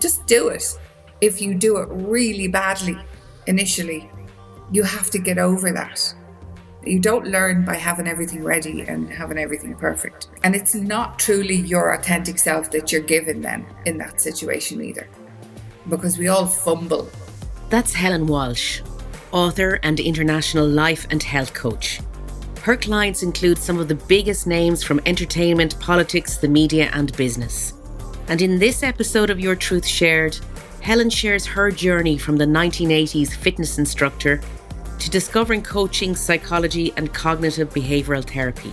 just do it. If you do it really badly initially, you have to get over that. You don't learn by having everything ready and having everything perfect. And it's not truly your authentic self that you're given then in that situation either. Because we all fumble. That's Helen Walsh, author and international life and health coach. Her clients include some of the biggest names from entertainment, politics, the media, and business. And in this episode of Your Truth Shared, Helen shares her journey from the 1980s fitness instructor to discovering coaching, psychology, and cognitive behavioral therapy.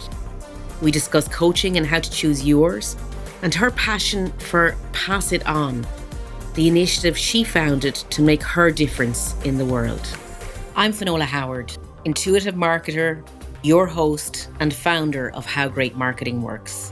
We discuss coaching and how to choose yours, and her passion for Pass It On, the initiative she founded to make her difference in the world. I'm Finola Howard, intuitive marketer, your host, and founder of How Great Marketing Works.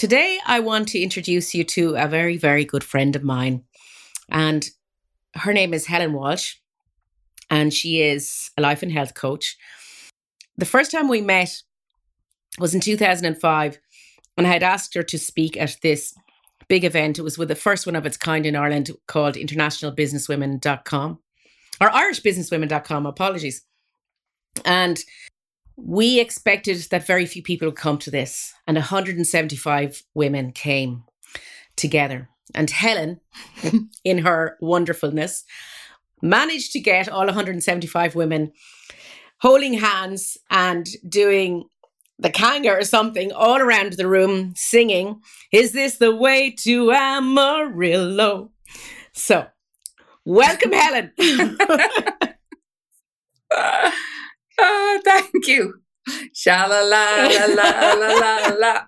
Today, I want to introduce you to a very, very good friend of mine. And her name is Helen Walsh and she is a life and health coach. The first time we met was in 2005, and I had asked her to speak at this big event. It was with the first one of its kind in Ireland called internationalbusinesswomen.com or irishbusinesswomen.com, apologies. And we expected that very few people would come to this, and 175 women came together. And Helen, in her wonderfulness, managed to get all 175 women holding hands and doing the conga or something all around the room singing, Is this the way to Amarillo? So, welcome, Helen. uh, thank you. Sha la la la la la la.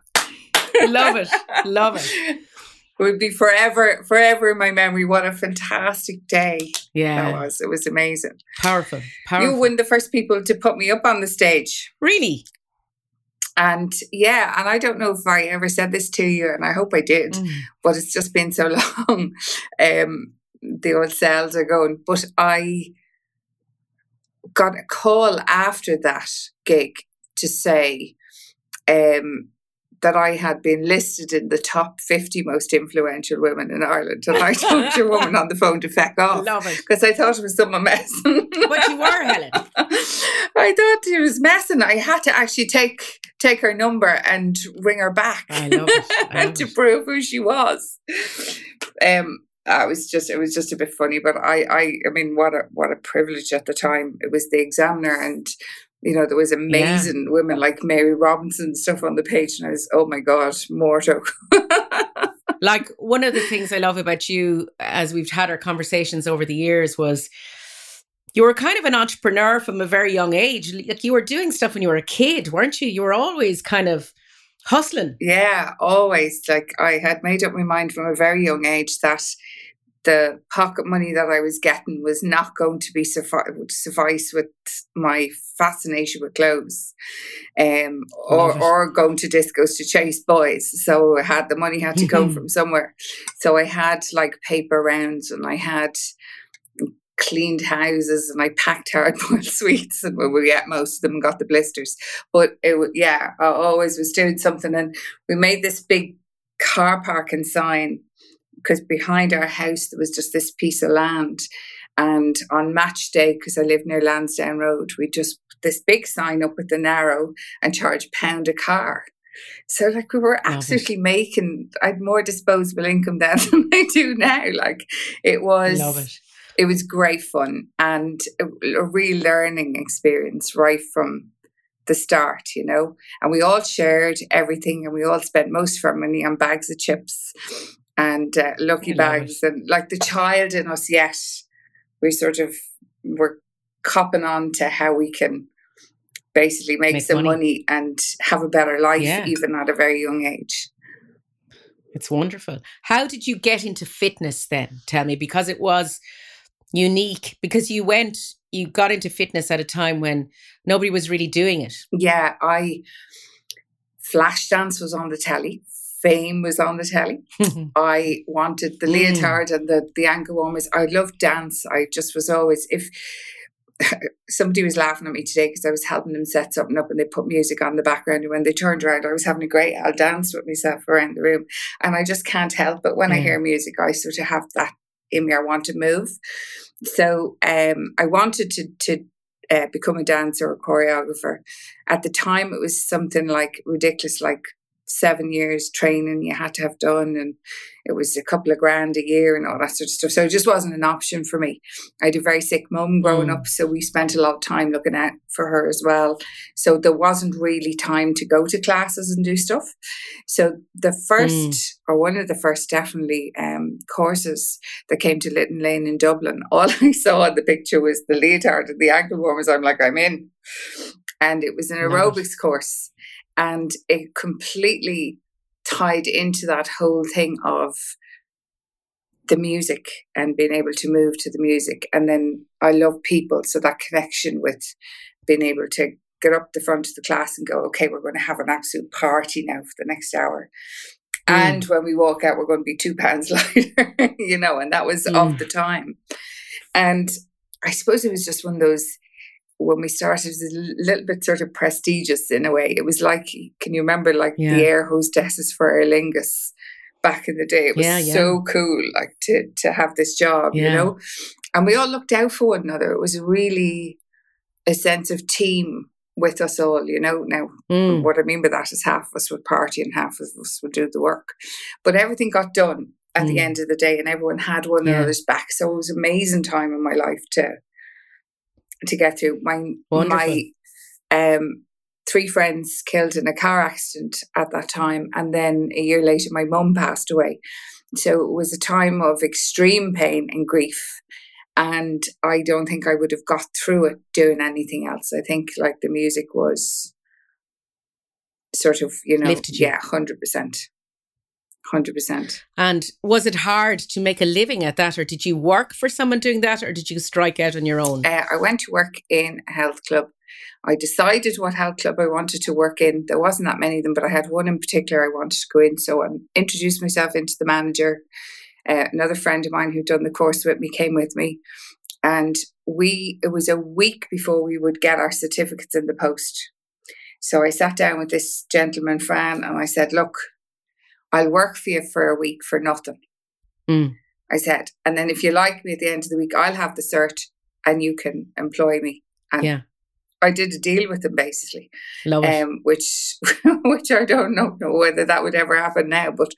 Love it. Love it. it would be forever, forever in my memory. What a fantastic day yeah. that was. It was amazing. Powerful. Powerful. You were one of the first people to put me up on the stage. Really? And yeah, and I don't know if I ever said this to you, and I hope I did, mm. but it's just been so long. Um, the old cells are going. But I got a call after that gig to say, um, that I had been listed in the top 50 most influential women in Ireland. And I told your woman on the phone to feck off. Love it. Because I thought it was someone messing. but you were, Helen. I thought he was messing. I had to actually take take her number and ring her back. I love it. I love to it. prove who she was. Um, I was just it was just a bit funny, but I I I mean what a what a privilege at the time. It was the examiner and you know, there was amazing yeah. women like Mary Robinson stuff on the page, and I was, oh my god, Morto. like one of the things I love about you, as we've had our conversations over the years, was you were kind of an entrepreneur from a very young age. Like you were doing stuff when you were a kid, weren't you? You were always kind of hustling. Yeah, always. Like I had made up my mind from a very young age that the pocket money that I was getting was not going to be suffi- suffice with my fascination with clothes, um, or or going to discos to chase boys. So I had the money had to go from somewhere. So I had like paper rounds, and I had cleaned houses, and I packed hard boiled sweets, and we ate most of them and got the blisters. But it yeah, I always was doing something, and we made this big car parking sign because behind our house there was just this piece of land. And on match day, because I live near Lansdowne Road, we just put this big sign up with the narrow and charge pound a car. So like we were absolutely making I had more disposable income then than I do now. Like it was it. it. was great fun and a, a real learning experience right from the start, you know. And we all shared everything and we all spent most of our money on bags of chips and uh, lucky bags and like the child in us yet we sort of we're copping on to how we can basically make, make some money. money. and have a better life yeah. even at a very young age It's wonderful. How did you get into fitness then? Tell me, because it was unique, because you went, you got into fitness at a time when nobody was really doing it. Yeah, I, Flashdance was on the telly. Fame was on the telly. I wanted the Mm. leotard and the, the ankle warmers. I loved dance. I just was always, if somebody was laughing at me today because I was helping them set something up and they put music on the background. And when they turned around, I was having a great, I'll dance with myself around the room. And I just can't help it. When I hear music, I sort of have that in. I want to move. So um, I wanted to, to uh, become a dancer or choreographer. At the time, it was something like ridiculous, like seven years training you had to have done, and it was a couple of grand a year and all that sort of stuff. So it just wasn't an option for me. I had a very sick mum growing Mm. up, so we spent a lot of time looking out for her as well. So there wasn't really time to go to classes and do stuff. So the first, or one of the first, definitely um, courses that came to Litton Lane in Dublin, all I saw in the picture was the leotard and the ankle warmers. I'm like, I'm in. And it was an aerobics course. And it completely tied into that whole thing of the music and being able to move to the music. And then I love people. So that connection with being able to get up the front of the class and go, okay, we're going to have an absolute party now for the next hour. Mm. And when we walk out, we're going to be two pounds lighter, you know, and that was Mm. of the time. And I suppose it was just one of those, when we started, it was a little bit sort of prestigious in a way. It was like, can you remember like Yeah. the air hostesses for Aer Lingus back in the day? It was Yeah, yeah. so cool, like to, to have this job, you know? And we all looked out for one another. It was really a sense of team with us all, you know. Now, Mm. what I mean by that is half of us would party and half of us would do the work. But everything got done at the Mm. end of the day and everyone had one another's back. So it was an amazing time in my life to to get through. My Wonderful. my um three friends killed in a car accident at that time and then a year later my mum passed away. So it was a time of extreme pain and grief. And I don't think I would have got through it doing anything else. I think like the music was sort of, you know, Lifted yeah, hundred percent. Hundred percent. And was it hard to make a living at that, or did you work for someone doing that, or did you strike out on your own? Uh, I went to work in a health club. I decided what health club I wanted to work in. There wasn't that many of them, but I had one in particular I wanted to go in. So I introduced myself into the manager. Uh, another friend of mine who'd done the course with me came with me, and we. It was a week before we would get our certificates in the post. So I sat down with this gentleman, Fran, and I said, "Look, I'll work for you for a week for nothing." Mm. I said, and then if you like me at the end of the week, I'll have the cert and you can employ me. And Yeah. I did a deal with him basically, um, which which I don't know, know whether that would ever happen now. But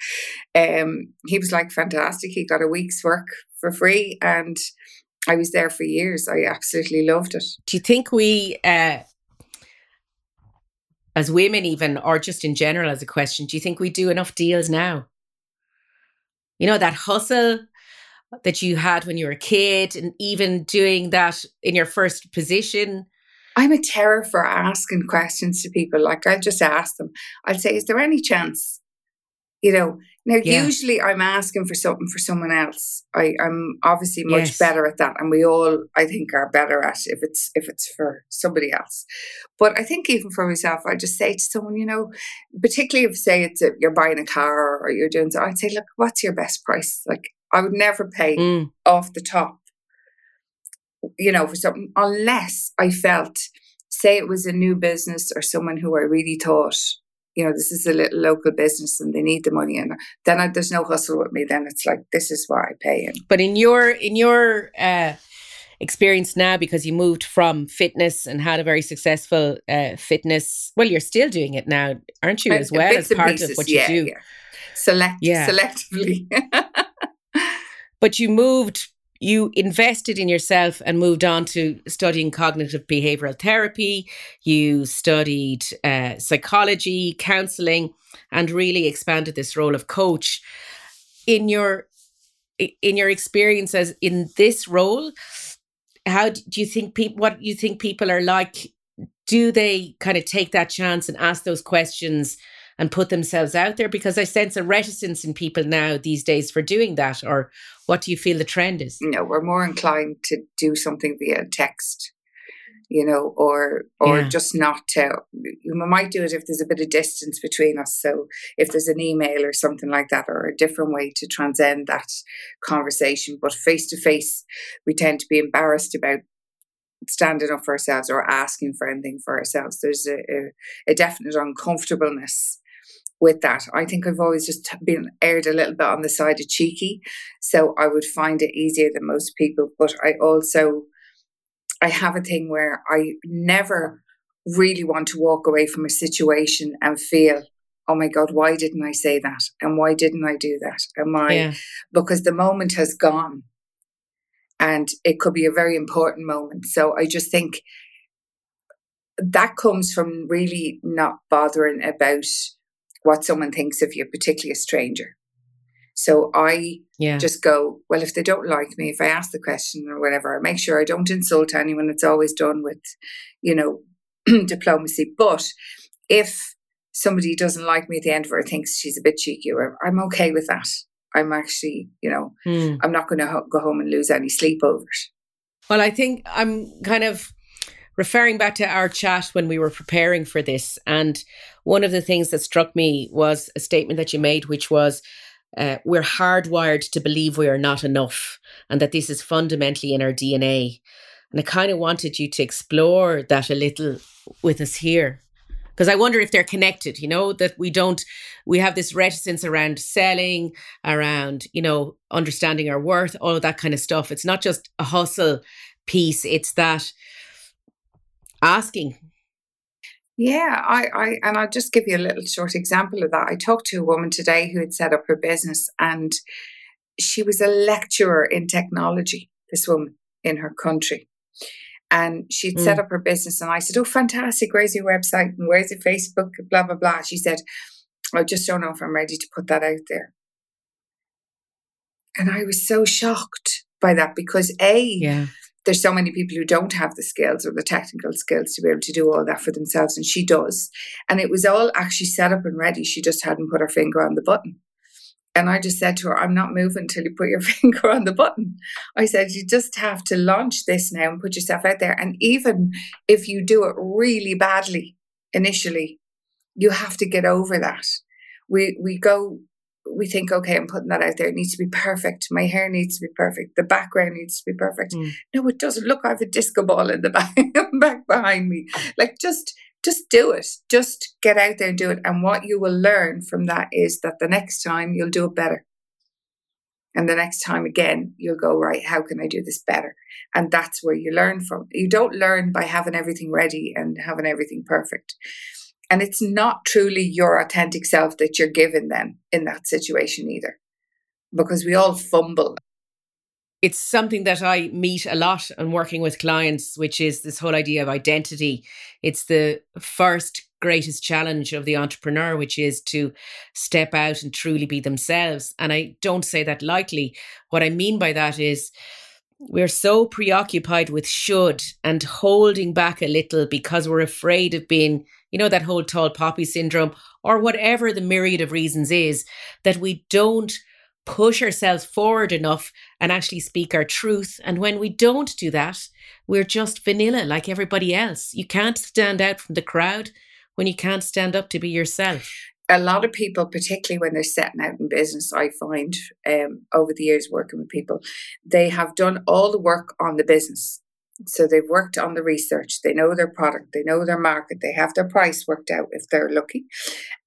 um, he was like fantastic. He got a week's work for free, and I was there for years. I absolutely loved it. Do you think we, uh, as women, even, or just in general as a question, do you think we do enough deals now? You know, that hustle that you had when you were a kid, and even doing that in your first position. I'm a terror for asking questions to people. Like I'll just ask them. I'll say, "Is there any chance?" You know. Now, Yeah. usually I'm asking for something for someone else. I, I'm obviously much Yes. better at that, and we all, I think, are better at if it's if it's for somebody else. But I think even for myself, I just say to someone, you know, particularly if say it's a, you're buying a car or you're doing so, I'd say, look, what's your best price? Like I would never pay Mm, off the top, you know, for something, unless I felt, say it was a new business or someone who I really thought, you know, this is a little local business and they need the money, and then I, there's no hustle with me. Then it's like this is what I pay in. But in your in your uh, experience now, because you moved from fitness and had a very successful uh, fitness, well, you're still doing it now, aren't you? Uh, As well as part pieces, of what you yeah, do. Yeah. Select, Yeah. selectively. But you moved, you invested in yourself and moved on to studying cognitive behavioral therapy. You studied uh, psychology, counseling, and really expanded this role of coach. In your in your experience as in this role, how do you think people? What do you think people are like? Do they kind of take that chance and ask those questions and put themselves out there? Because I sense a reticence in people now these days for doing that. Or what do you feel the trend is? No, we're more inclined to do something via text, you know, or or yeah. just not to. We might do it if there's a bit of distance between us. So if there's an email or something like that, or a different way to transcend that conversation. But face to face, we tend to be embarrassed about standing up for ourselves or asking for anything for ourselves. There's a, a, a definite uncomfortableness with that. I think I've always just been aired a little bit on the side of cheeky, so I would find it easier than most people. But I also, I have a thing where I never really want to walk away from a situation and feel, oh my God, why didn't I say that? And why didn't I do that? Am I, yeah. because the moment has gone and it could be a very important moment. So I just think that comes from really not bothering about what someone thinks of you, particularly a stranger. So I yeah. just go, well, if they don't like me, if I ask the question or whatever, I make sure I don't insult anyone. It's always done with, you know, diplomacy. But if somebody doesn't like me at the end of it thinks she's a bit cheeky, or I'm okay with that. I'm actually, you know, mm. I'm not going to ho- go home and lose any sleep over it. Well, I think I'm kind of referring back to our chat when we were preparing for this. And one of the things that struck me was a statement that you made, which was, uh, we're hardwired to believe we are not enough and that this is fundamentally in our DNA. And I kind of wanted you to explore that a little with us here because I wonder if they're connected, you know, that we don't, we have this reticence around selling, around, you know, understanding our worth, all of that kind of stuff. It's not just a hustle piece, it's that asking. Yeah, I, I, and I'll just give you a little short example of that. I talked to a woman today who had set up her business and she was a lecturer in technology, this woman in her country and she'd mm. set up her business and I said, Oh, fantastic, where's your website and where's your Facebook? Blah, blah, blah. She said, I just don't know if I'm ready to put that out there. And I was so shocked by that because A, yeah. There's so many people who don't have the skills or the technical skills to be able to do all that for themselves, and she does. And it was all actually set up and ready. She just hadn't put her finger on the button. And I just said to her, I'm not moving until you put your finger on the button. I said, you just have to launch this now and put yourself out there. And even if you do it really badly initially, you have to get over that. We we go we think, okay, I'm putting that out there. It needs to be perfect. My hair needs to be perfect. The background needs to be perfect. Mm. No, it doesn't. Look, I have a disco ball in the back, back behind me. Like just just do it. Just get out there and do it. And what you will learn from that is that the next time you'll do it better. And the next time again, you'll go, right, how can I do this better? And that's where you learn from. You don't learn by having everything ready and having everything perfect. And it's not truly your authentic self that you're given then in that situation either, because we all fumble it's something that I meet a lot and working with clients, which is this whole idea of identity. It's the first greatest challenge of the entrepreneur, which is to step out and truly be themselves. And I don't say that lightly. What I mean by that is we're so preoccupied with should and holding back a little because we're afraid of being, you know, that whole tall poppy syndrome or whatever the myriad of reasons is that we don't push ourselves forward enough and actually speak our truth. And when we don't do that, we're just vanilla like everybody else. You can't stand out from the crowd when you can't stand up to be yourself. A lot of people, particularly when they're setting out in business, I find um, over the years working with people, they have done all the work on the business. So they've worked on the research, they know their product, they know their market, they have their price worked out if they're lucky,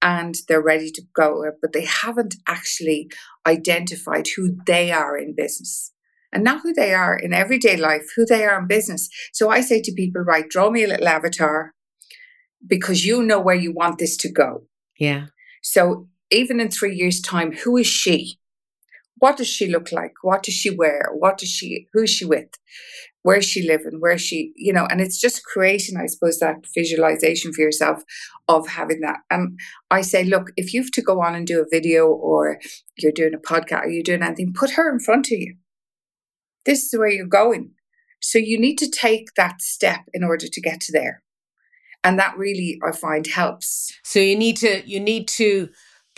and they're ready to go. Uh, but they haven't actually identified who they are in business and not who they are in everyday life, who they are in business. So I say to people, right, draw me a little avatar because you know where you want this to go. Yeah. So even in three years' time, who is she? What does she look like? What does she wear? What does she, who is she with? where's she living, where she, you know, and it's just creating, I suppose, that visualization for yourself of having that. And I say, look, if you've to go on and do a video or you're doing a podcast or you're doing anything, put her in front of you. This is where you're going. So you need to take that step in order to get to there. And that really I find helps. So you need to you need to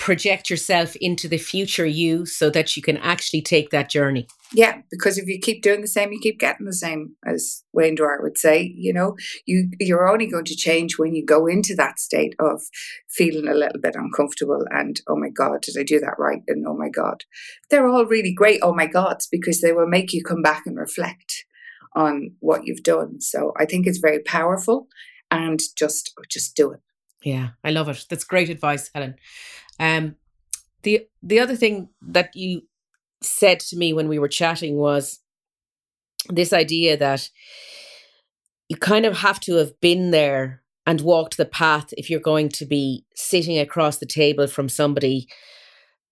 project yourself into the future you so that you can actually take that journey. Yeah, because if you keep doing the same, you keep getting the same, as Wayne Dyer would say. You know, you you're only going to change when you go into that state of feeling a little bit uncomfortable and oh my god, did I do that right? And oh my god, they're all really great. Oh my gods, because they will make you come back and reflect on what you've done. So I think it's very powerful, and just just do it. Yeah, I love it. That's great advice, Helen. Um, the the other thing that you said to me when we were chatting was this idea that you kind of have to have been there and walked the path if you're going to be sitting across the table from somebody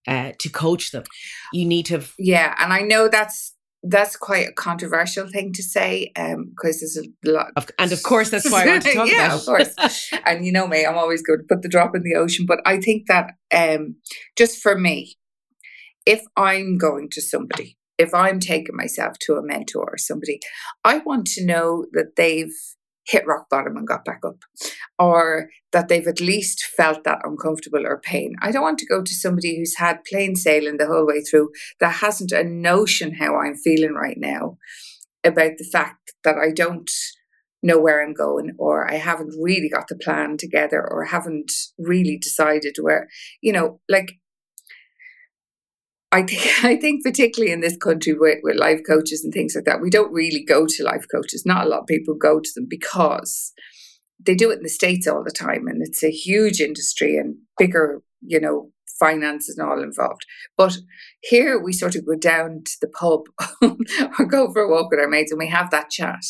uh, to coach them. You need to have yeah, and I know that's that's quite a controversial thing to say because um, there's a lot. Of, and of course, that's why I want to talk yeah, about of course. and you know me, I'm always going to put the drop in the ocean. But I think that um, just for me, if I'm going to somebody, if I'm taking myself to a mentor or somebody, I want to know that they've hit rock bottom and got back up, or that they've at least felt that uncomfortable or pain. I don't want to go to somebody who's had plain sailing the whole way through that hasn't a notion how I'm feeling right now about the fact that I don't know where I'm going, or I haven't really got the plan together, or haven't really decided where, you know, like I think I think particularly in this country with, with life coaches and things like that, we don't really go to life coaches. Not a lot of people go to them because they do it in the States all the time and it's a huge industry and bigger, you know, finance and all involved. But here we sort of go down to the pub or go for a walk with our mates and we have that chat.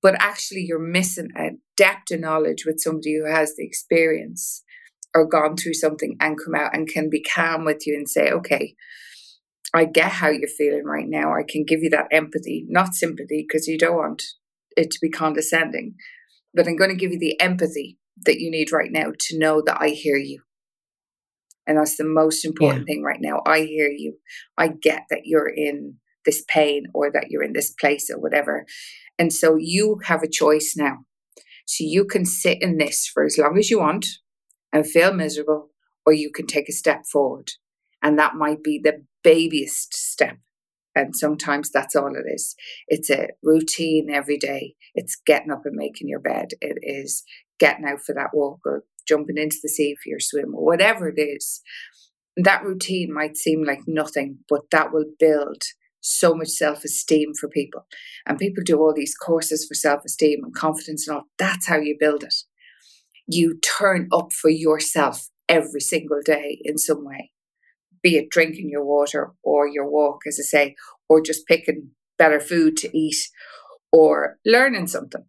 But actually you're missing a depth of knowledge with somebody who has the experience or gone through something and come out and can be calm with you and say, okay, I get how you're feeling right now. I can give you that empathy, not sympathy, because you don't want it to be condescending. But I'm going to give you the empathy that you need right now to know that I hear you. And that's the most important yeah. thing right now. I hear you. I get that you're in this pain or that you're in this place or whatever. And so you have a choice now. So you can sit in this for as long as you want and feel miserable, or you can take a step forward. And that might be the babyest step. And sometimes that's all it is. It's a routine every day. It's getting up and making your bed. It is getting out for that walk or jumping into the sea for your swim or whatever it is. That routine might seem like nothing, but that will build so much self esteem for people. And people do all these courses for self esteem and confidence and all. That's how you build it. You turn up for yourself every single day in some way be it drinking your water or your walk, as I say, or just picking better food to eat or learning something.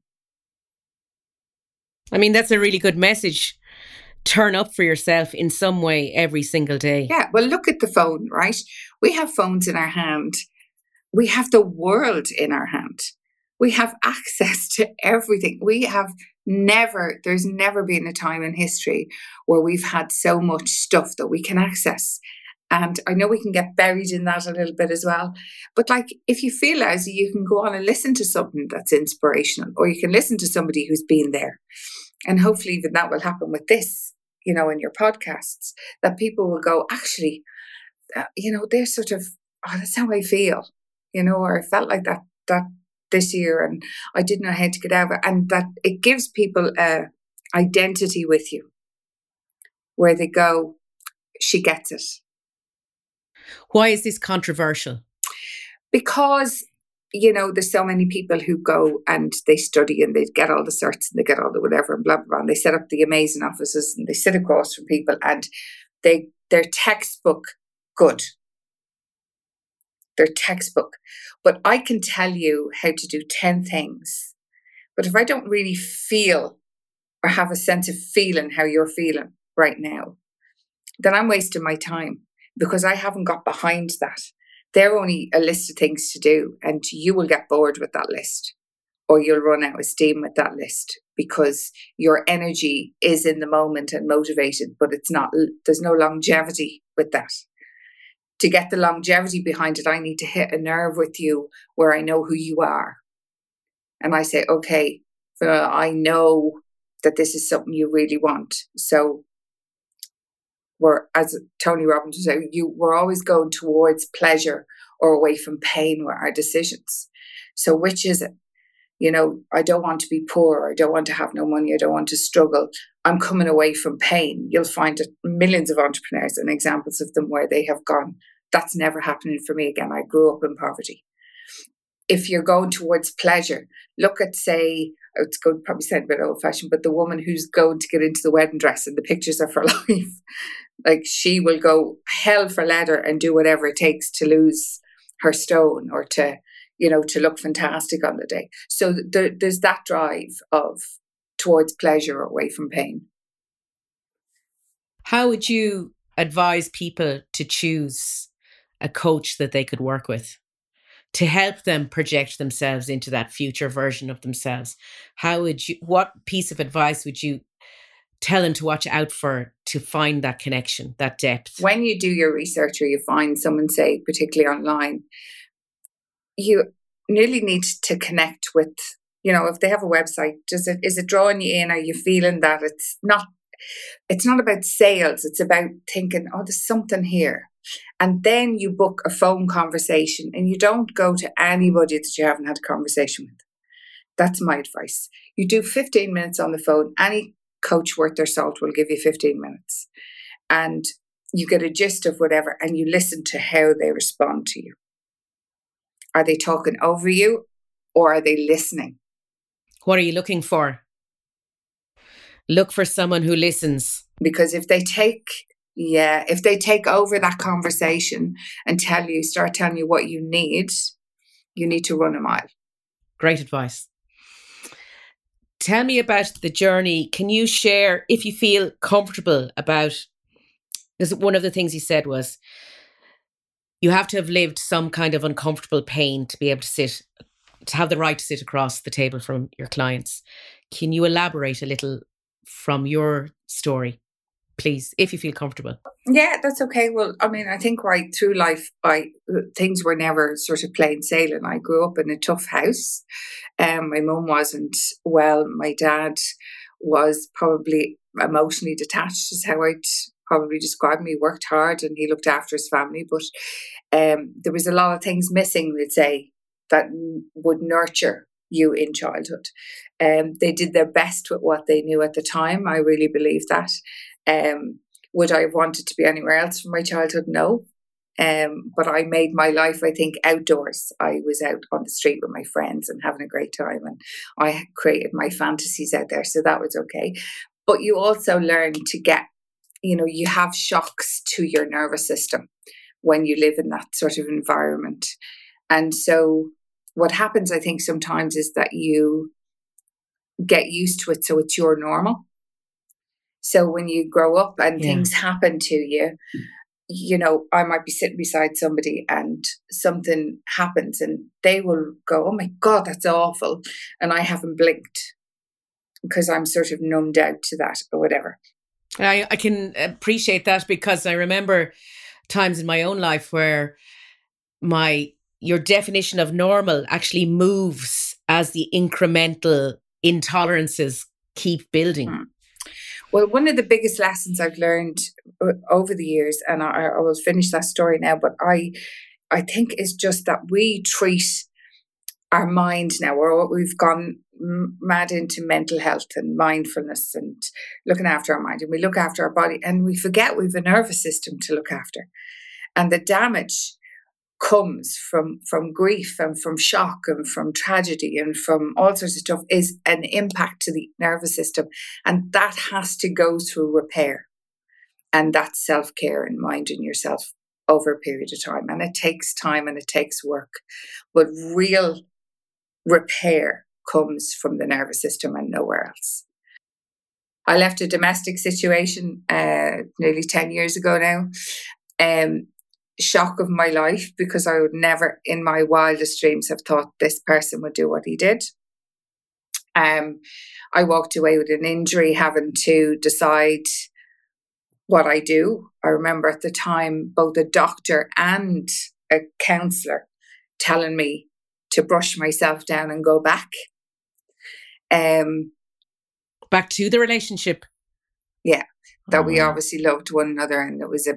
I mean, that's a really good message. Turn up for yourself in some way every single day. Yeah. Well, look at the phone, right? We have phones in our hand. We have the world in our hand. We have access to everything. We have never, there's never been a time in history where we've had so much stuff that we can access. And I know we can get buried in that a little bit as well. But like, if you feel lousy, you can go on and listen to something that's inspirational, or you can listen to somebody who's been there. And hopefully, even that will happen with this, you know, in your podcasts, that people will go, actually, uh, you know, they're sort of, oh, that's how I feel, you know, or I felt like that, that this year and I didn't know how to get out of it. And that it gives people a identity with you where they go, she gets it why is this controversial? Because you know, there's so many people who go and they study and they get all the certs and they get all the whatever and blah blah blah. And they set up the amazing offices and they sit across from people and they they're textbook good. They're textbook. But I can tell you how to do 10 things. But if I don't really feel or have a sense of feeling how you're feeling right now, then I'm wasting my time because I haven't got behind that. They're only a list of things to do, and you will get bored with that list or you'll run out of steam with that list because your energy is in the moment and motivated, but it's not, there's no longevity with that. To get the longevity behind it, I need to hit a nerve with you where I know who you are. And I say, okay, I know that this is something you really want. So we're, as Tony Robbins would say, you we're always going towards pleasure or away from pain with our decisions. So which is it? You know, I don't want to be poor. I don't want to have no money. I don't want to struggle. I'm coming away from pain. You'll find millions of entrepreneurs and examples of them where they have gone, that's never happening for me again. I grew up in poverty. If you're going towards pleasure, look at, say, it's going probably sound a bit old fashioned, but the woman who's going to get into the wedding dress and the pictures of her life, like she will go hell for leather and do whatever it takes to lose her stone or to, you know, to look fantastic on the day. So there, there's that drive of towards pleasure away from pain. How would you advise people to choose a coach that they could work with? to help them project themselves into that future version of themselves how would you what piece of advice would you tell them to watch out for to find that connection that depth when you do your research or you find someone say particularly online you nearly need to connect with you know if they have a website does it is it drawing you in are you feeling that it's not it's not about sales it's about thinking oh there's something here and then you book a phone conversation and you don't go to anybody that you haven't had a conversation with. That's my advice. You do 15 minutes on the phone. Any coach worth their salt will give you 15 minutes. And you get a gist of whatever and you listen to how they respond to you. Are they talking over you or are they listening? What are you looking for? Look for someone who listens. Because if they take yeah, if they take over that conversation and tell you, start telling you what you need, you need to run a mile. Great advice. Tell me about the journey. Can you share if you feel comfortable about? Because one of the things he said was you have to have lived some kind of uncomfortable pain to be able to sit, to have the right to sit across the table from your clients. Can you elaborate a little from your story? Please, if you feel comfortable. Yeah, that's okay. Well, I mean, I think right through life, I things were never sort of plain sailing. I grew up in a tough house. Um, my mum wasn't well. My dad was probably emotionally detached, is how I'd probably describe him. He worked hard and he looked after his family, but um, there was a lot of things missing, we'd say, that would nurture you in childhood. Um, they did their best with what they knew at the time. I really believe that. Um, would I have wanted to be anywhere else from my childhood? No. Um, but I made my life, I think, outdoors. I was out on the street with my friends and having a great time, and I created my fantasies out there, so that was okay. But you also learn to get, you know, you have shocks to your nervous system when you live in that sort of environment. And so, what happens, I think, sometimes is that you get used to it, so it's your normal. So when you grow up and yeah. things happen to you, you know, I might be sitting beside somebody and something happens and they will go, Oh my God, that's awful. And I haven't blinked because I'm sort of numbed out to that or whatever. I, I can appreciate that because I remember times in my own life where my your definition of normal actually moves as the incremental intolerances keep building. Mm. Well, one of the biggest lessons I've learned uh, over the years, and I, I will finish that story now, but I, I think is just that we treat our mind now, or we've gone mad into mental health and mindfulness and looking after our mind, and we look after our body, and we forget we've a nervous system to look after, and the damage comes from from grief and from shock and from tragedy and from all sorts of stuff is an impact to the nervous system. And that has to go through repair. And that's self-care and minding yourself over a period of time. And it takes time and it takes work. But real repair comes from the nervous system and nowhere else. I left a domestic situation uh, nearly 10 years ago now. Um, shock of my life because I would never in my wildest dreams have thought this person would do what he did. Um, I walked away with an injury, having to decide what I do. I remember at the time both a doctor and a counsellor telling me to brush myself down and go back. Um, back to the relationship. Yeah, that Oh, we obviously loved one another, and it was a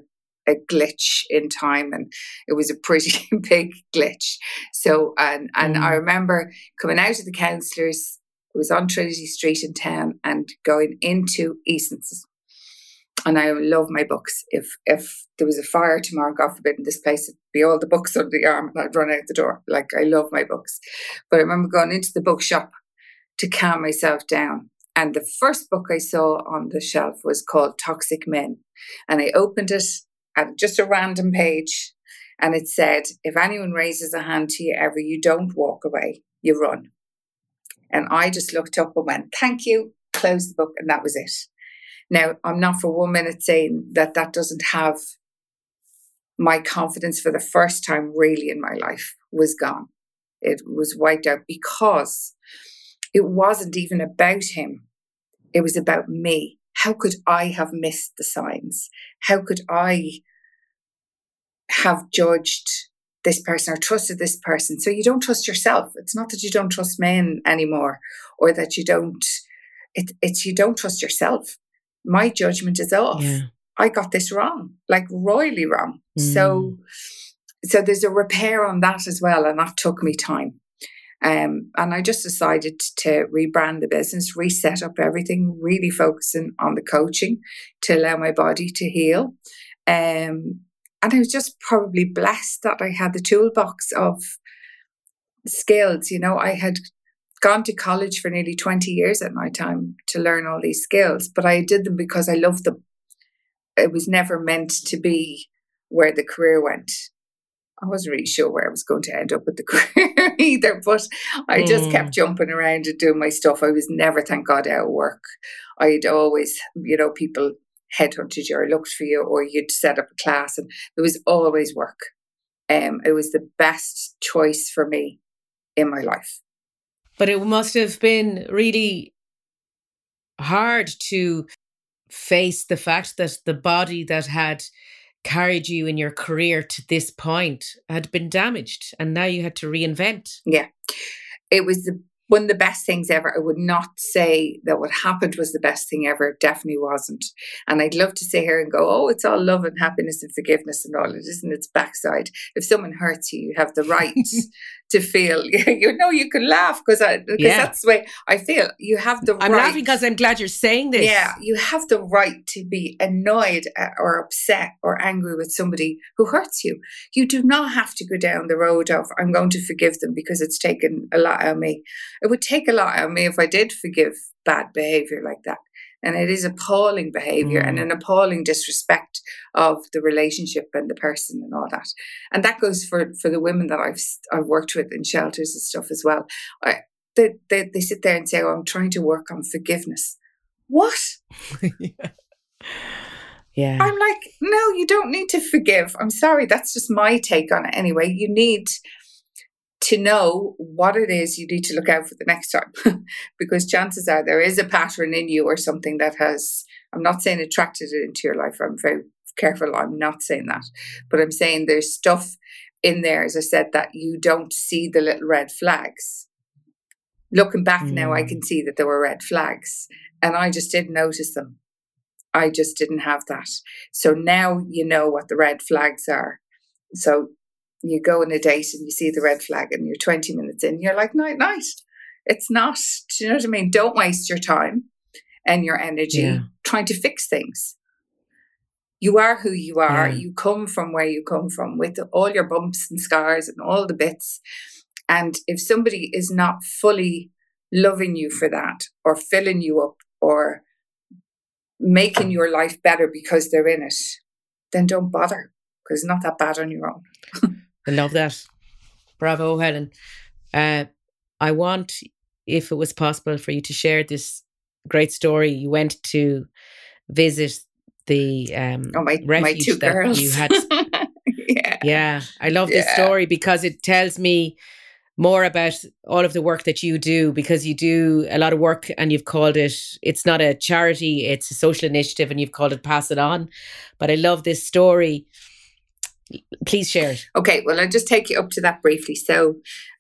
a glitch in time, and it was a pretty big glitch. So, and and I Mm. remember coming out of the counsellors. It was on Trinity Street in town, and going into Eason's. And I love my books. If if there was a fire tomorrow, God forbid, in this place, it'd be all the books under the arm, and I'd run out the door. Like I love my books, but I remember going into the bookshop to calm myself down. And the first book I saw on the shelf was called Toxic Men. And I opened it at just a random page. And it said, if anyone raises a hand to you ever, you don't walk away, you run. And I just looked up and went, thank you, closed the book, and that was it. Now, I'm not for one minute saying that that doesn't have my confidence for the first time really in my life was gone. It was wiped out because it wasn't even about him. It was about me. How could I have missed the signs? How could I have judged this person or trusted this person? So you don't trust yourself. It's not that you don't trust men anymore or that you don't, it, it's you don't trust yourself. My judgment is off. Yeah. I got this wrong, like royally wrong. So, so there's a repair on that as well, and that took me time. Um, and I just decided to rebrand the business, reset up everything, really focusing on the coaching to allow my body to heal. Um, and I was just probably blessed that I had the toolbox of skills. You know, I had gone to college for nearly 20 years at my time to learn all these skills, but I did them because I loved them. It was never meant to be where the career went. I wasn't really sure where I was going to end up with the career either, but I just Mm. kept jumping around and doing my stuff. I was never, thank God, out of work. I'd always, you know, people headhunted you or looked for you or you'd set up a class and there was always work. Um, it was the best choice for me in my life. But it must have been really hard to face the fact that the body that had carried you in your career to this point had been damaged and now you had to reinvent. Yeah. It was the one of the best things ever. I would not say that what happened was the best thing ever. It definitely wasn't. And I'd love to sit here and go, oh, it's all love and happiness and forgiveness and all. It isn't its backside. If someone hurts you, you have the right to feel, you know, you can laugh because because Yeah. that's the way I feel. You have the I'm right. laughing because I'm glad you're saying this. Yeah, you have the right to be annoyed uh, or upset or angry with somebody who hurts you. You do not have to go down the road of, I'm going to forgive them because it's taken a lot out of me. It would take a lot out of me if I did forgive bad behavior like that. And it is appalling behavior and Mm. an appalling disrespect of the relationship and the person and all that. And that goes for, for the women that I've I've worked with in shelters and stuff as well. I, they, they, they sit there and say, oh, I'm trying to work on forgiveness. What? yeah. Yeah. I'm like, no, you don't need to forgive. I'm sorry. That's just my take on it anyway. You need to know what it is you need to look out for the next time because chances are there is a pattern in you or something that has, I'm not saying attracted it into your life. I'm very careful. I'm not saying that. But I'm saying there's stuff in there, as I said, that you don't see the little red flags. Looking back now, I Mm. can see that there were red flags and I just didn't notice them. I just didn't have that. So now you know what the red flags are. So you go on a date and you see the red flag and you're 20 minutes in, you're like, night, night. It's not, do you know what I mean? Don't waste your time and your energy Yeah. trying to fix things. You are who you are. Yeah. You come from where you come from with all your bumps and scars and all the bits. And if somebody is not fully loving you for that or filling you up or making your life better because they're in it, then don't bother because it's not that bad on your own. I love that. Bravo, Helen. Uh, I want, if it was possible, for you to share this great story. You went to visit the um, Oh, my, my refuge two that girls. you had. yeah. Yeah, I love this story because it tells me more about all of the work that you do because you do a lot of work and you've called it it's not a charity it's a social initiative and you've called it pass it on but i love this story please share it Okay, well, I'll just take you up to that briefly. So,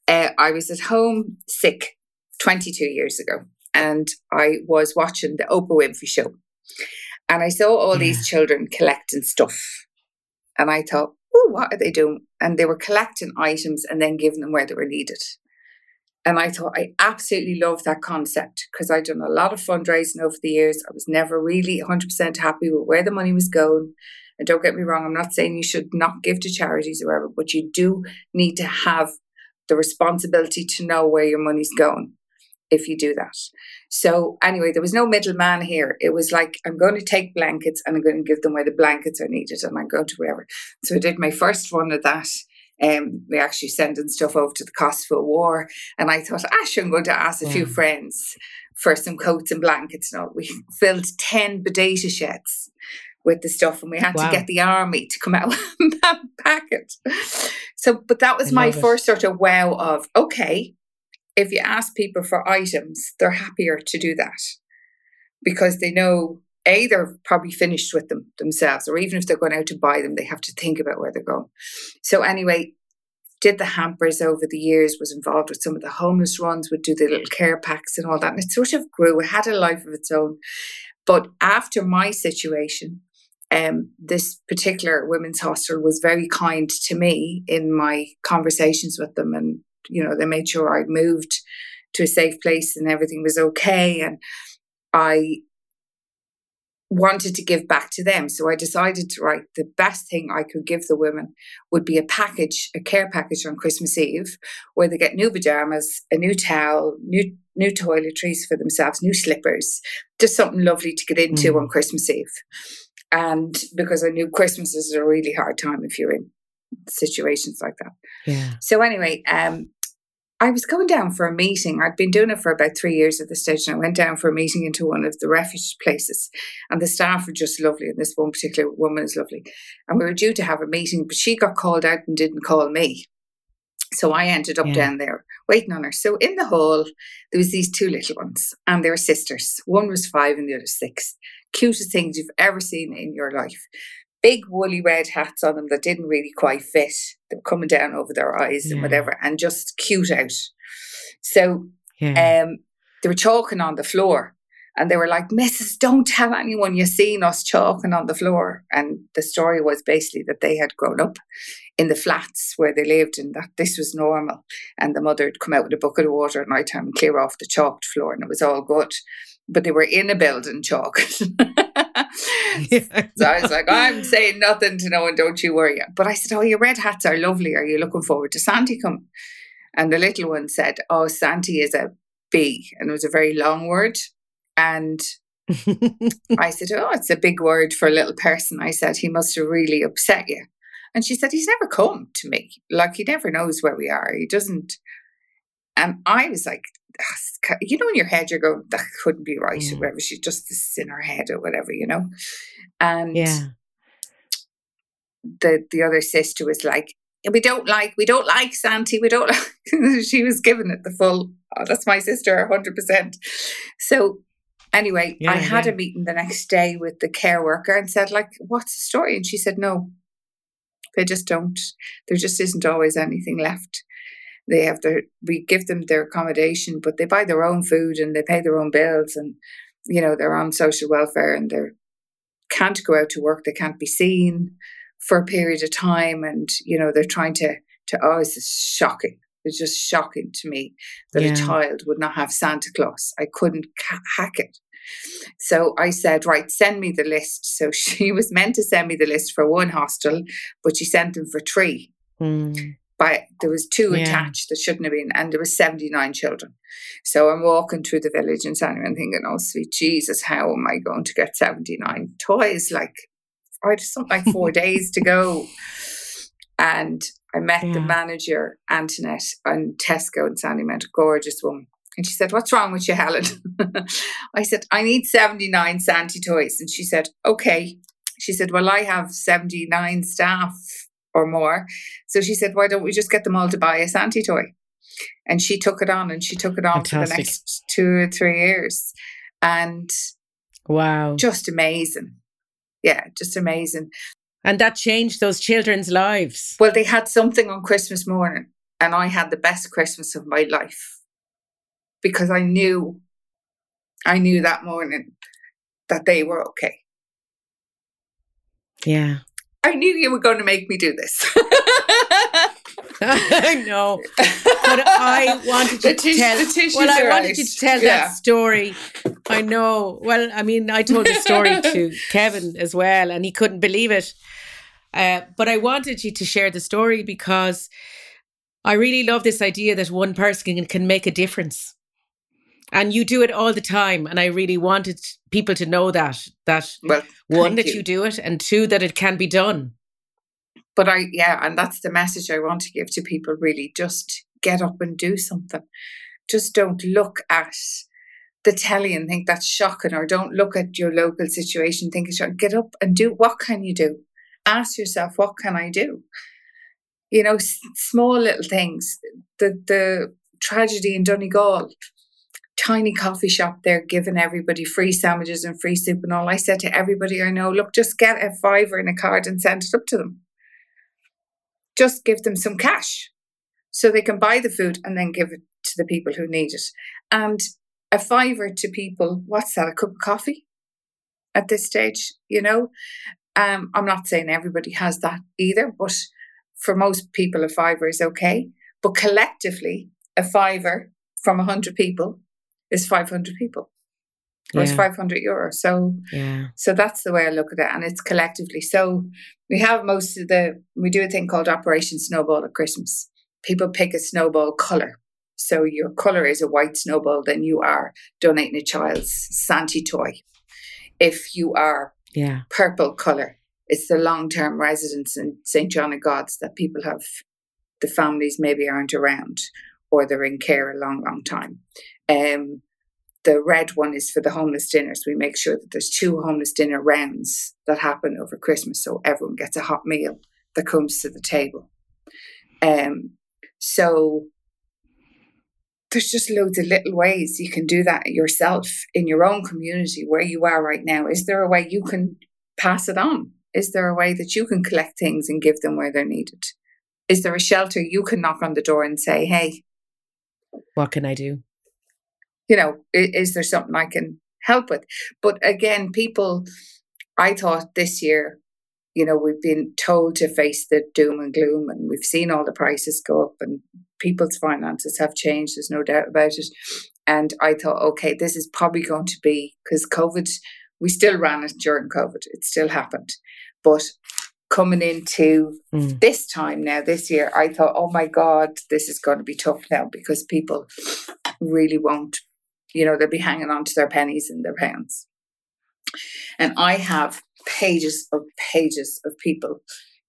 uh, I was at home sick 22 years ago, and I was watching the Oprah Winfrey show. And I saw all yeah. these children collecting stuff. And I thought, oh, what are they doing? And they were collecting items and then giving them where they were needed. And I thought, I absolutely love that concept because I'd done a lot of fundraising over the years. I was never really 100% happy with where the money was going. And don't get me wrong, I'm not saying you should not give to charities or whatever, but you do need to have the responsibility to know where your money's going if you do that. So anyway, there was no middleman here. It was like I'm going to take blankets and I'm going to give them where the blankets are needed, and I'm going to wherever. So I did my first one of that. Um, we actually sending stuff over to the Kosovo War, and I thought, Ash, I'm going to ask a yeah. few friends for some coats and blankets. No, we filled ten bodega sheds with the stuff, and we had wow. to get the army to come out and pack it. So, but that was I my first sort of wow of okay, if you ask people for items, they're happier to do that because they know a they're probably finished with them themselves, or even if they're going out to buy them, they have to think about where they're going. So anyway, did the hampers over the years, was involved with some of the homeless runs, would do the little care packs and all that. And it sort of grew, it had a life of its own. But after my situation, um, this particular women's hostel was very kind to me in my conversations with them and you know, they made sure I moved to a safe place and everything was okay. And I wanted to give back to them. So I decided to write the best thing I could give the women would be a package, a care package on Christmas Eve, where they get new pajamas, a new towel, new new toiletries for themselves, new slippers, just something lovely to get into mm. on Christmas Eve. And because I knew Christmas is a really hard time if you're in situations like that. Yeah. So anyway, um, I was going down for a meeting. I'd been doing it for about three years at the stage, and I went down for a meeting into one of the refuge places. And the staff were just lovely, and this one particular woman is lovely. And we were due to have a meeting, but she got called out and didn't call me. So I ended up yeah. down there waiting on her. So in the hall, there was these two little ones, and they were sisters. One was five and the other six. Cutest things you've ever seen in your life big woolly red hats on them that didn't really quite fit. They were coming down over their eyes yeah. and whatever, and just cute out. So yeah. um, they were chalking on the floor. And they were like, Mrs., don't tell anyone you've seen us chalking on the floor. And the story was basically that they had grown up in the flats where they lived and that this was normal. And the mother had come out with a bucket of water at night time and clear off the chalked floor and it was all good. But they were in a building chalk. So I was like, I'm saying nothing to no one, don't you worry. But I said, Oh, your red hats are lovely. Are you looking forward to Santi coming? And the little one said, Oh, Santi is a a B. And it was a very long word. And I said, Oh, it's a big word for a little person. I said, He must have really upset you. And she said, He's never come to me. Like, he never knows where we are. He doesn't. And I was like, you know, in your head, you're going, that couldn't be right, or mm. whatever. She's just this in her head, or whatever, you know. And yeah. the the other sister was like, we don't like, we don't like Santi. We don't like. she was giving it the full. Oh, that's my sister, hundred percent. So anyway, yeah, I had yeah. a meeting the next day with the care worker and said, like, what's the story? And she said, no, they just don't. There just isn't always anything left they have their we give them their accommodation but they buy their own food and they pay their own bills and you know they're on social welfare and they can't go out to work they can't be seen for a period of time and you know they're trying to to oh it's shocking it's just shocking to me that yeah. a child would not have santa claus i couldn't ca- hack it so I said, right, send me the list. So she was meant to send me the list for one hostel, but she sent them for three. Mm but there was two yeah. attached that shouldn't have been, and there were 79 children. So I'm walking through the village in Sandy and thinking, oh, sweet Jesus, how am I going to get 79 toys? Like, I just something like four days to go. And I met yeah. the manager, Antoinette, on Tesco in Sandymount, a gorgeous woman. And she said, What's wrong with you, Helen? I said, I need 79 Santi toys. And she said, Okay. She said, Well, I have 79 staff or more. So she said, why don't we just get them all to buy a Santi toy? And she took it on and she took it on Fantastic. for the next two or three years. And wow, just amazing. Yeah, just amazing. And that changed those children's lives. Well, they had something on Christmas morning, and I had the best Christmas of my life because I knew I knew that morning that they were okay. Yeah. I knew you were going to make me do this. I know, but I wanted you to tell. well, I wanted to tell yeah. that story. I know. Well, I mean, I told the story to Kevin as well, and he couldn't believe it. Uh, but I wanted you to share the story because I really love this idea that one person can, can make a difference. And you do it all the time. And I really wanted people to know that, that well, one, that you. you do it, and two, that it can be done. But I, yeah, and that's the message I want to give to people really. Just get up and do something. Just don't look at the telly and think that's shocking, or don't look at your local situation, think it's shocking. Get up and do what can you do? Ask yourself, what can I do? You know, s- small little things. The the tragedy in Donegal, tiny coffee shop there giving everybody free sandwiches and free soup and all. I said to everybody I know, look, just get a fiver in a card and send it up to them just give them some cash so they can buy the food and then give it to the people who need it. And a fiver to people, what's that, a cup of coffee at this stage, you know? Um, I'm not saying everybody has that either, but for most people, a fiver is okay. But collectively, a fiver from 100 people is 500 people or yeah. it's 500 euros. So, yeah. so that's the way I look at it. And it's collectively. So we have most of the, we do a thing called Operation Snowball at Christmas. People pick a snowball color. So your color is a white snowball, then you are donating a child's Santi toy. If you are yeah. purple color, it's the long term residents in St. John of God's that people have, the families maybe aren't around or they're in care a long, long time. Um, the red one is for the homeless dinners. We make sure that there's two homeless dinner rounds that happen over Christmas, so everyone gets a hot meal that comes to the table. Um, so there's just loads of little ways you can do that yourself in your own community where you are right now. Is there a way you can pass it on? Is there a way that you can collect things and give them where they're needed? Is there a shelter you can knock on the door and say, hey, what can I do? You know, is, is there something I can help with? But again, people, I thought this year, you know, we've been told to face the doom and gloom, and we've seen all the prices go up, and people's finances have changed. There's no doubt about it. And I thought, okay, this is probably going to be because COVID, we still ran it during COVID, it still happened. But coming into mm. this time now, this year, I thought, oh my God, this is going to be tough now because people really won't you know, they'll be hanging on to their pennies and their pounds. And I have pages of pages of people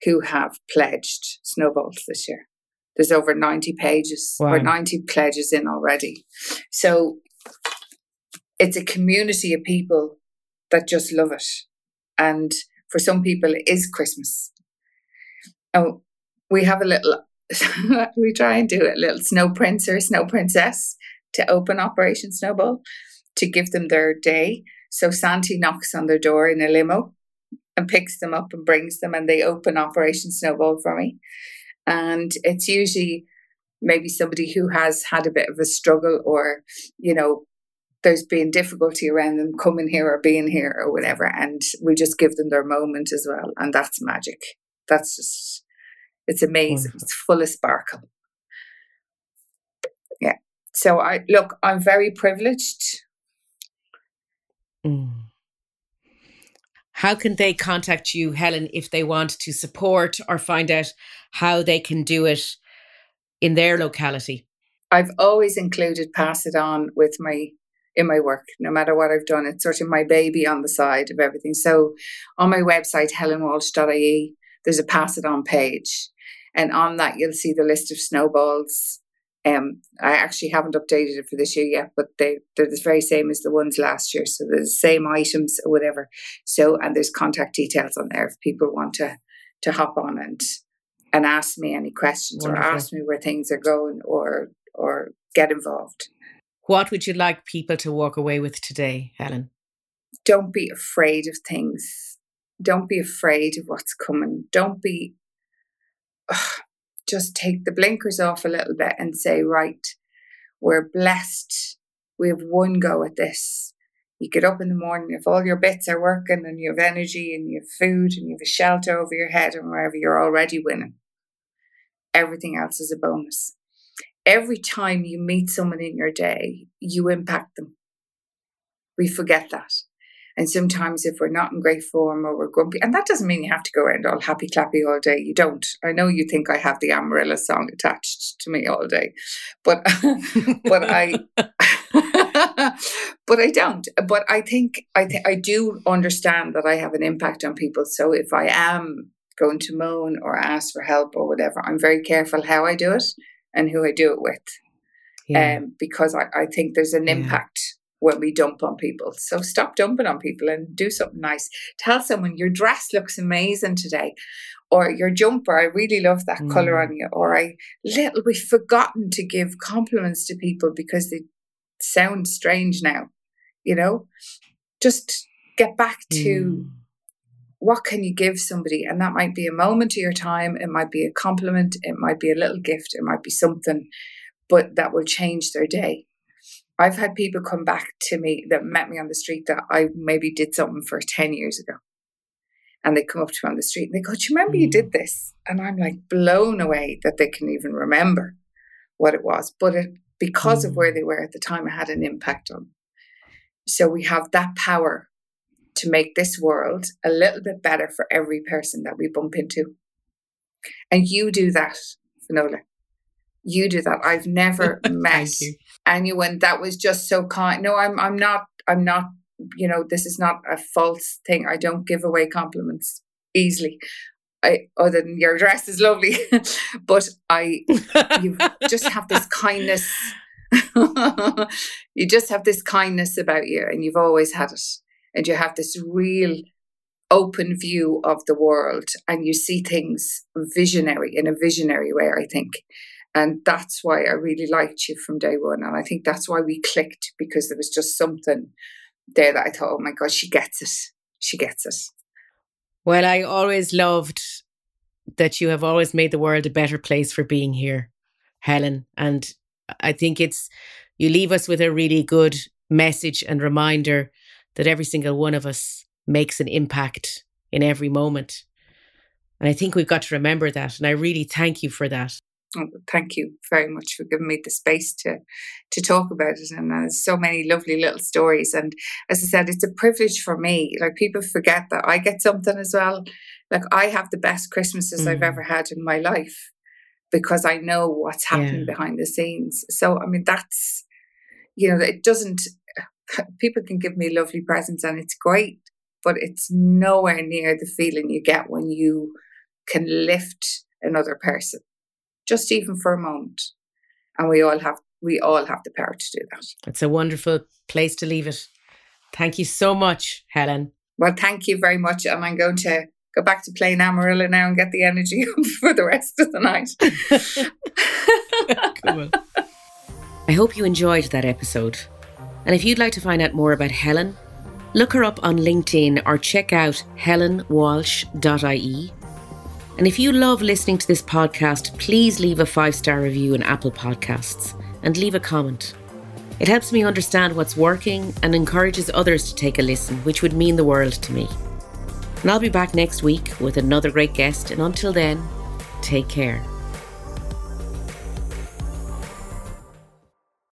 who have pledged snowballs this year. There's over 90 pages wow. or 90 pledges in already. So it's a community of people that just love it. And for some people, it is Christmas. Oh, we have a little, we try and do a little snow prince or snow princess to open Operation Snowball to give them their day. So Santi knocks on their door in a limo and picks them up and brings them, and they open Operation Snowball for me. And it's usually maybe somebody who has had a bit of a struggle or, you know, there's been difficulty around them coming here or being here or whatever. And we just give them their moment as well. And that's magic. That's just, it's amazing. Wonderful. It's full of sparkle. So I look, I'm very privileged. Mm. How can they contact you, Helen, if they want to support or find out how they can do it in their locality? I've always included pass it on with my in my work, no matter what I've done. It's sort of my baby on the side of everything. So on my website, helenwalsh.ie, there's a pass it on page. And on that, you'll see the list of snowballs um, I actually haven't updated it for this year yet, but they they're the very same as the ones last year. So they're the same items or whatever. So and there's contact details on there if people want to to hop on and and ask me any questions Wonderful. or ask me where things are going or or get involved. What would you like people to walk away with today, Helen? Don't be afraid of things. Don't be afraid of what's coming. Don't be just take the blinkers off a little bit and say, right, we're blessed. We have one go at this. You get up in the morning, if all your bits are working and you have energy and you have food and you have a shelter over your head and wherever you're already winning. Everything else is a bonus. Every time you meet someone in your day, you impact them. We forget that. And sometimes if we're not in great form or we're grumpy, and that doesn't mean you have to go around all happy clappy all day. You don't. I know you think I have the Amarillo song attached to me all day, but but I but I don't. But I think I th- I do understand that I have an impact on people. So if I am going to moan or ask for help or whatever, I'm very careful how I do it and who I do it with. Yeah. Um, because I, I think there's an yeah. impact when we dump on people. So stop dumping on people and do something nice. Tell someone your dress looks amazing today, or your jumper. I really love that mm. color on you. Or I little we've forgotten to give compliments to people because they sound strange now. You know, just get back to. Mm. What can you give somebody? And that might be a moment of your time. It might be a compliment. It might be a little gift. It might be something, but that will change their day I've had people come back to me that met me on the street that I maybe did something for 10 years ago. And they come up to me on the street and they go, Do you remember mm. you did this? And I'm like blown away that they can even remember what it was. But it, because mm. of where mm. they were at the time, it had an impact on. Them. So we have that power to make this world a little bit better for every person that we bump into. And you do that, Finola you do that. I've never met anyone that was just so kind. No, I'm I'm not I'm not, you know, this is not a false thing. I don't give away compliments easily. I other than your dress is lovely. but I you just have this kindness. you just have this kindness about you and you've always had it. And you have this real open view of the world and you see things visionary in a visionary way, I think. And that's why I really liked you from day one. And I think that's why we clicked because there was just something there that I thought, oh my God, she gets it. She gets it. Well, I always loved that you have always made the world a better place for being here, Helen. And I think it's, you leave us with a really good message and reminder that every single one of us makes an impact in every moment. And I think we've got to remember that. And I really thank you for that. Oh, thank you very much for giving me the space to to talk about it. And there's so many lovely little stories. And as I said, it's a privilege for me. Like people forget that I get something as well. Like I have the best Christmases mm. I've ever had in my life because I know what's happening yeah. behind the scenes. So I mean, that's you know, it doesn't. People can give me lovely presents and it's great, but it's nowhere near the feeling you get when you can lift another person just even for a moment. And we all have we all have the power to do that. It's a wonderful place to leave it. Thank you so much, Helen. Well, thank you very much. And I'm going to go back to playing Amarillo now and get the energy for the rest of the night. cool. I hope you enjoyed that episode. And if you'd like to find out more about Helen, look her up on LinkedIn or check out helenwalsh.ie and if you love listening to this podcast, please leave a five star review in Apple Podcasts and leave a comment. It helps me understand what's working and encourages others to take a listen, which would mean the world to me. And I'll be back next week with another great guest. And until then, take care.